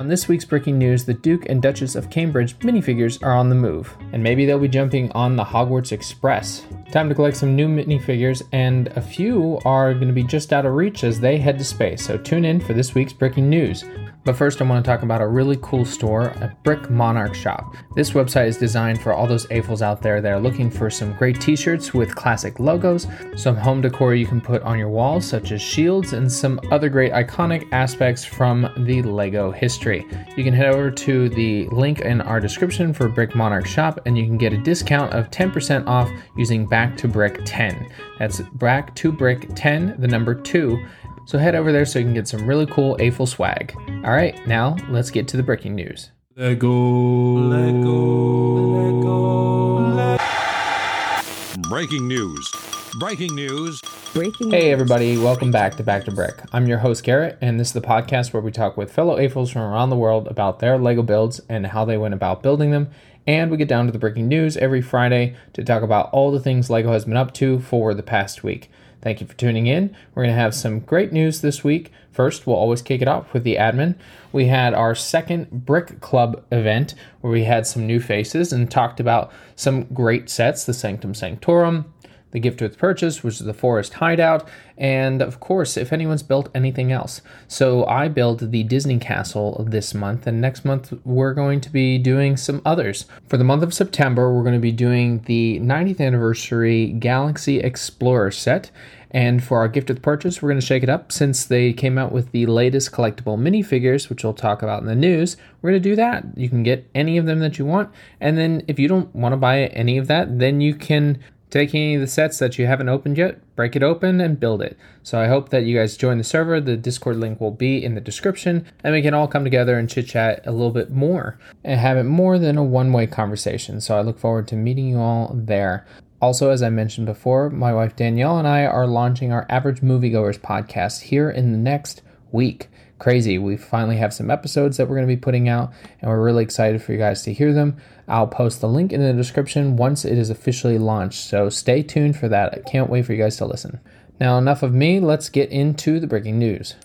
On this week's bricking news, the Duke and Duchess of Cambridge minifigures are on the move, and maybe they'll be jumping on the Hogwarts Express. Time to collect some new minifigures, and a few are going to be just out of reach as they head to space, so tune in for this week's bricking news. But first, I want to talk about a really cool store, a Brick Monarch shop. This website is designed for all those AFOLs out there that are looking for some great t shirts with classic logos, some home decor you can put on your walls, such as shields, and some other great iconic aspects from the LEGO history. You can head over to the link in our description for Brick Monarch shop, and you can get a discount of 10% off using Back to Brick 10. That's Back to Brick 10, the number 2 so head over there so you can get some really cool AFOL swag. All right, now let's get to the bricking news. Lego. Lego. Lego. Bricking news. Bricking news. Bricking news. hey everybody, welcome back to Back to Brick. I'm your host Garrett, and this is the podcast where we talk with fellow AFOLs from around the world about their Lego builds and how they went about building them. And we get down to the bricking news every Friday to talk about all the things Lego has been up to for the past week. Thank you for tuning in. We're going to have some great news this week. First, we'll always kick it off with the admin. We had our second Brick Club event where we had some new faces and talked about some great sets the Sanctum Sanctorum, the gift with purchase, which is the forest hideout, and of course, if anyone's built anything else. So I built the Disney Castle this month, and next month we're going to be doing some others. For the month of September, we're going to be doing the 90th anniversary Galaxy Explorer set. And for our gift with purchase, we're going to shake it up since they came out with the latest collectible minifigures, which we'll talk about in the news. We're going to do that. You can get any of them that you want. And then if you don't want to buy any of that, then you can Take any of the sets that you haven't opened yet, break it open, and build it. So I hope that you guys join the server. The Discord link will be in the description, and we can all come together and chit chat a little bit more and have it more than a one way conversation. So I look forward to meeting you all there. Also, as I mentioned before, my wife Danielle and I are launching our Average Moviegoers podcast here in the next week crazy. We finally have some episodes that we're going to be putting out, and we're really excited for you guys to hear them. I'll post the link in the description once it is officially launched, so stay tuned for that. I can't wait for you guys to listen. Now, enough of me, let's get into the bricking news.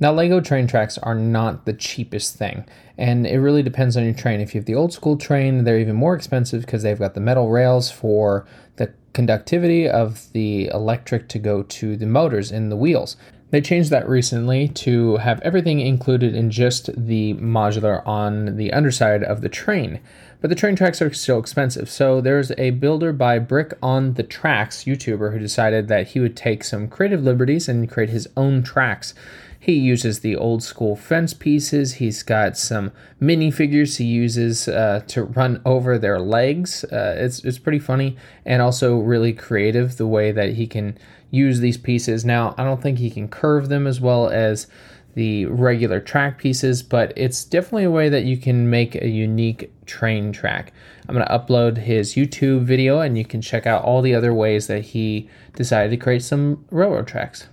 Now, Lego train tracks are not the cheapest thing, and it really depends on your train. If you have the old school train, they're even more expensive because they've got the metal rails for the conductivity of the electric to go to the motors in the wheels. They changed that recently to have everything included in just the modular on the underside of the train. But the train tracks are still expensive. So there's a builder by Brick on the Tracks YouTuber who decided that he would take some creative liberties and create his own tracks. He uses the old school fence pieces. He's got some minifigures he uses uh, to run over their legs. Uh, it's, it's pretty funny and also really creative the way that he can use these pieces. Now, I don't think he can curve them as well as the regular track pieces, but it's definitely a way that you can make a unique train track. I'm going to upload his YouTube video and you can check out all the other ways that he decided to create some railroad tracks.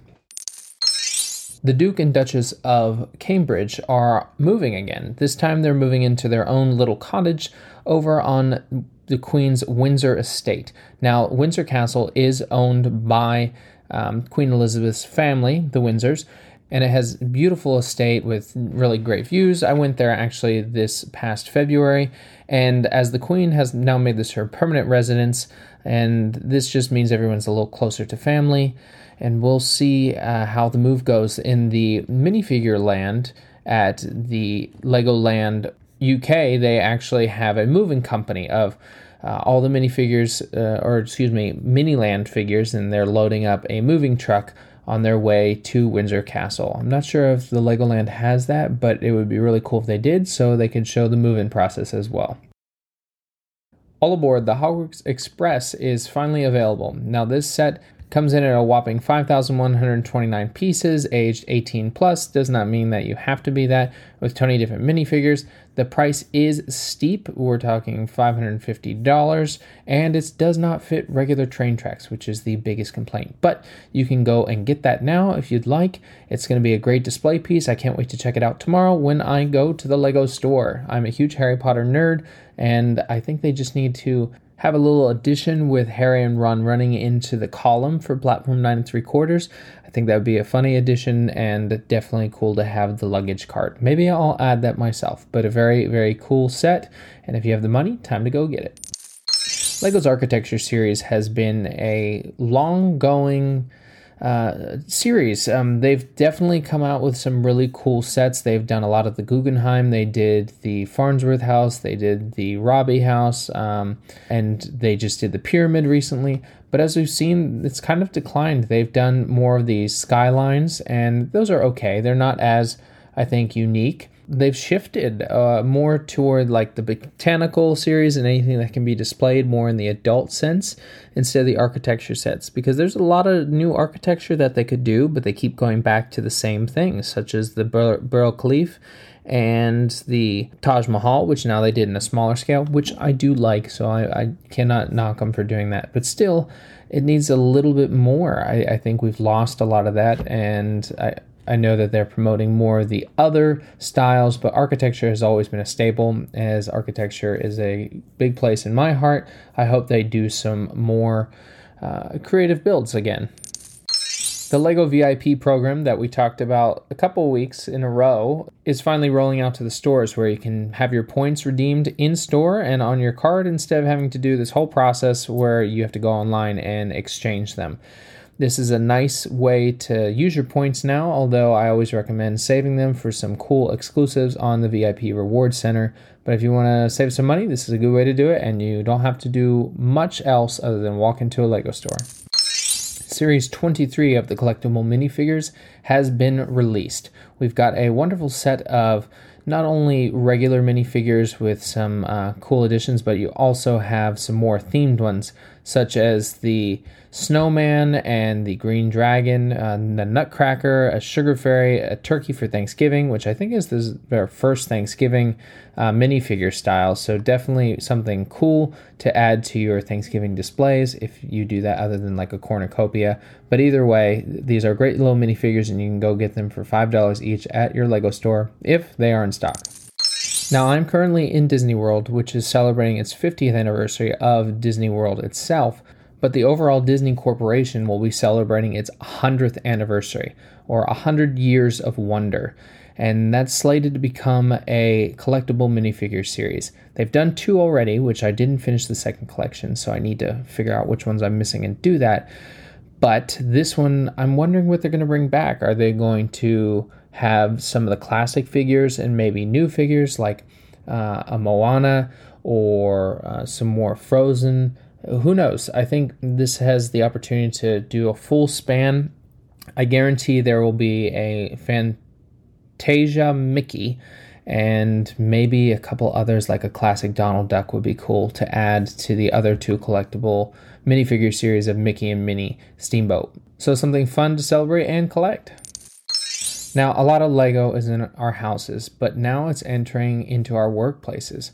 The Duke and Duchess of Cambridge are moving again. This time they're moving into their own little cottage over on the Queen's Windsor estate. Now, Windsor Castle is owned by um, Queen Elizabeth's family, the Windsors, and it has beautiful estate with really great views. I went there actually this past February, and as the Queen has now made this her permanent residence, and this just means everyone's a little closer to family. And we'll see uh, how the move goes in the minifigure land at the Legoland UK, they actually have a moving company of uh, all the minifigures, uh, or excuse me, Miniland figures, and they're loading up a moving truck on their way to Windsor Castle. I'm not sure if the Legoland has that, but it would be really cool if they did, so they could show the move-in process as well. All aboard, the Hogwarts Express is finally available. Now, this set Comes in at a whopping 5,129 pieces, aged 18 plus. Does not mean that you have to be that with 20 different minifigures. The price is steep. We're talking $550, and it does not fit regular train tracks, which is the biggest complaint. But you can go and get that now if you'd like. It's going to be a great display piece. I can't wait to check it out tomorrow when I go to the Lego store. I'm a huge Harry Potter nerd, and I think they just need to have a little addition with Harry and Ron running into the column for platform nine and three quarters. I think that would be a funny addition and definitely cool to have the luggage cart. Maybe I'll add that myself, but a very, very cool set. And if you have the money, time to go get it. Lego's Architecture series has been a long going uh, series. Um, they've definitely come out with some really cool sets. They've done a lot of the Guggenheim. They did the Farnsworth House. They did the Robie House, um, and they just did the Pyramid recently. But as we've seen, it's kind of declined. They've done more of these skylines, and those are okay. They're not as I think unique they've shifted uh, more toward like the botanical series and anything that can be displayed more in the adult sense instead of the architecture sets because there's a lot of new architecture that they could do but they keep going back to the same things such as the Bur- Burj Khalifa and the Taj Mahal, which now they did in a smaller scale, which I do like, so I, I cannot knock them for doing that. But still, it needs a little bit more. I, I think we've lost a lot of that, and I, I know that they're promoting more of the other styles, but architecture has always been a staple, as architecture is a big place in my heart. I hope they do some more uh, creative builds again. The LEGO VIP program that we talked about a couple weeks in a row is finally rolling out to the stores where you can have your points redeemed in store and on your card instead of having to do this whole process where you have to go online and exchange them. This is a nice way to use your points now, although I always recommend saving them for some cool exclusives on the VIP Reward Center. But if you want to save some money, this is a good way to do it, and you don't have to do much else other than walk into a Lego store. Series 23 of the collectible minifigures has been released. We've got a wonderful set of not only regular minifigures with some uh, cool additions, but you also have some more themed ones, such as the snowman and the green dragon, uh, the nutcracker, a sugar fairy, a turkey for Thanksgiving, which I think is this, their first Thanksgiving uh, minifigure style. So definitely something cool to add to your Thanksgiving displays if you do that other than like a cornucopia. But either way, these are great little minifigures and you can go get them for $5 each at your Lego store if they are in stock. Now, I'm currently in Disney World, which is celebrating its 50th anniversary of Disney World itself but the overall Disney Corporation will be celebrating its 100th anniversary, or 100 years of wonder, and that's slated to become a collectible minifigure series. They've done two already, which I didn't finish the second collection, so I need to figure out which ones I'm missing and do that. But this one, I'm wondering what they're going to bring back. Are they going to have some of the classic figures and maybe new figures like uh, a Moana or uh, some more Frozen? who knows? I think this has the opportunity to do a full span. I guarantee there will be a Fantasia Mickey and maybe a couple others like a classic Donald Duck would be cool to add to the other two collectible minifigure series of Mickey and Minnie Steamboat. So something fun to celebrate and collect. Now, a lot of Lego is in our houses, but now it's entering into our workplaces.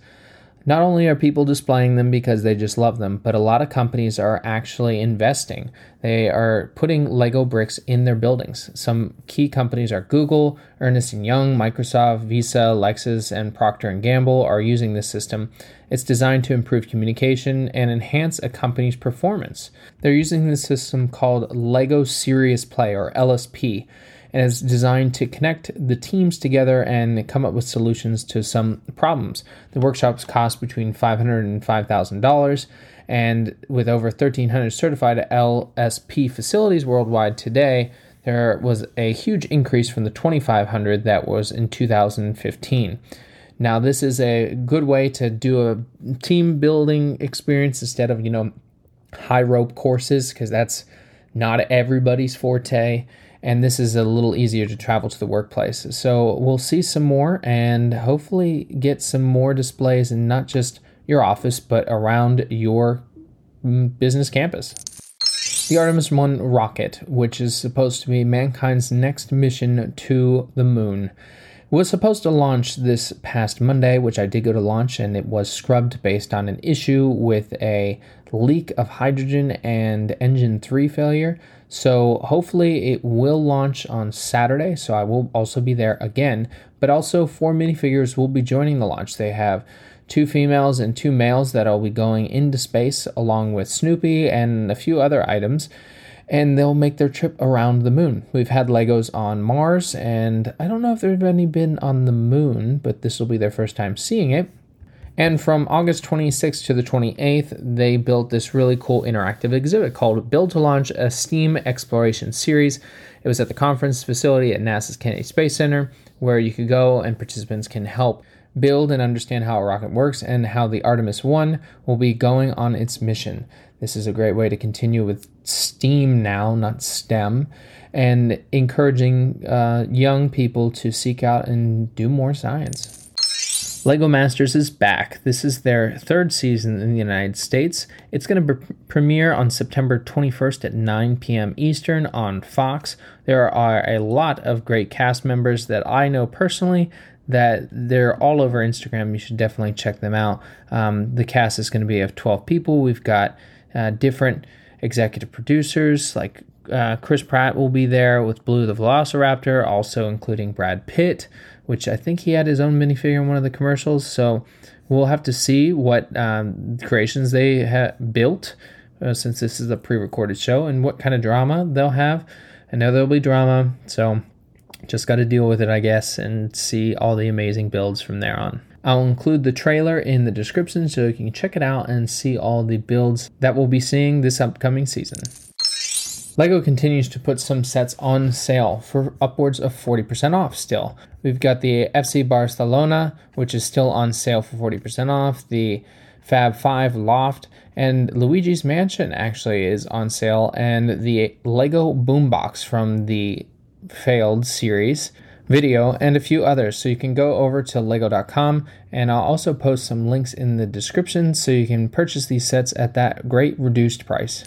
Not only are people displaying them because they just love them, but a lot of companies are actually investing. They are putting Lego bricks in their buildings. Some key companies are Google, Ernst & Young, Microsoft, Visa, Lexus, and Procter & Gamble are using this system. It's designed to improve communication and enhance a company's performance. They're using this system called Lego Serious Play or LSP and is designed to connect the teams together and come up with solutions to some problems. The workshops cost between $500 and $5,000, and with over 1,300 certified LSP facilities worldwide today, there was a huge increase from the 2,500 that was in 2015. Now, this is a good way to do a team building experience instead of, you know, high rope courses because that's not everybody's forte and this is a little easier to travel to the workplace. So we'll see some more and hopefully get some more displays in not just your office, but around your mm, business campus. The Artemis 1 rocket, which is supposed to be mankind's next mission to the moon, was supposed to launch this past Monday, which I did go to launch, and it was scrubbed based on an issue with a leak of hydrogen and engine 3 failure. So hopefully it will launch on Saturday. So I will also be there again. But also four minifigures will be joining the launch. They have two females and two males that'll be going into space along with Snoopy and a few other items. And they'll make their trip around the moon. We've had Legos on Mars, and I don't know if there's any been on the moon, but this will be their first time seeing it. And from August 26th to the 28th, they built this really cool interactive exhibit called Build to Launch, a STEAM exploration series. It was at the conference facility at NASA's Kennedy Space Center, where you could go and participants can help build and understand how a rocket works and how the Artemis 1 will be going on its mission. This is a great way to continue with STEAM now, not STEM, and encouraging uh, young people to seek out and do more science. Lego Masters is back. This is their third season in the United States. It's going to be- premiere on September 21st at 9 p.m. Eastern on Fox. There are a lot of great cast members that I know personally that they're all over Instagram. You should definitely check them out. Um, the cast is going to be of 12 people. We've got uh, different executive producers like uh, Chris Pratt will be there with Blue the Velociraptor, also including Brad Pitt which I think he had his own minifigure in one of the commercials. So we'll have to see what um, creations they built uh, since this is a pre recorded show and what kind of drama they'll have. I know there'll be drama, so just got to deal with it, I guess, and see all the amazing builds from there on. I'll include the trailer in the description so you can check it out and see all the builds that we'll be seeing this upcoming season. LEGO continues to put some sets on sale for upwards of 40% off still. We've got the FC Barcelona, which is still on sale for 40% off, the Fab 5 Loft, and Luigi's Mansion actually is on sale, and the LEGO Boombox from the failed series video, and a few others. So you can go over to lego.com and I'll also post some links in the description so you can purchase these sets at that great reduced price.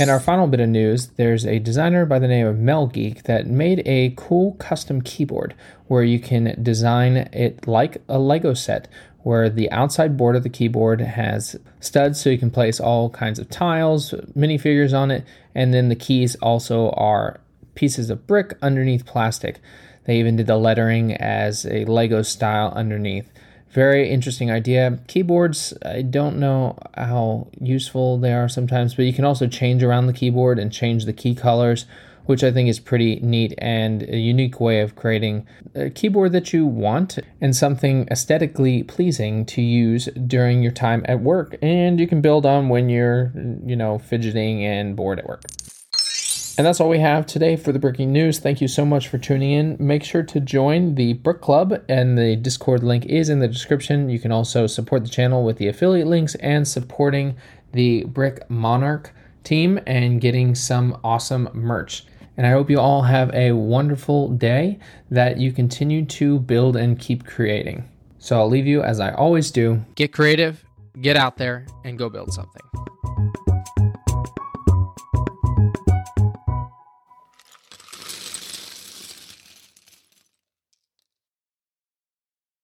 And our final bit of news there's a designer by the name of MelGeek that made a cool custom keyboard where you can design it like a Lego set, where the outside board of the keyboard has studs so you can place all kinds of tiles, minifigures on it, and then the keys also are pieces of brick underneath plastic. They even did the lettering as a Lego style underneath. Very interesting idea. Keyboards, I don't know how useful they are sometimes, but you can also change around the keyboard and change the key colors, which I think is pretty neat and a unique way of creating a keyboard that you want and something aesthetically pleasing to use during your time at work. And you can build on when you're, you know, fidgeting and bored at work. And that's all we have today for the Bricking News. Thank you so much for tuning in. Make sure to join the Brick Club, and the Discord link is in the description. You can also support the channel with the affiliate links and supporting the Brick Monarch team and getting some awesome merch. And I hope you all have a wonderful day that you continue to build and keep creating. So I'll leave you as I always do get creative, get out there, and go build something.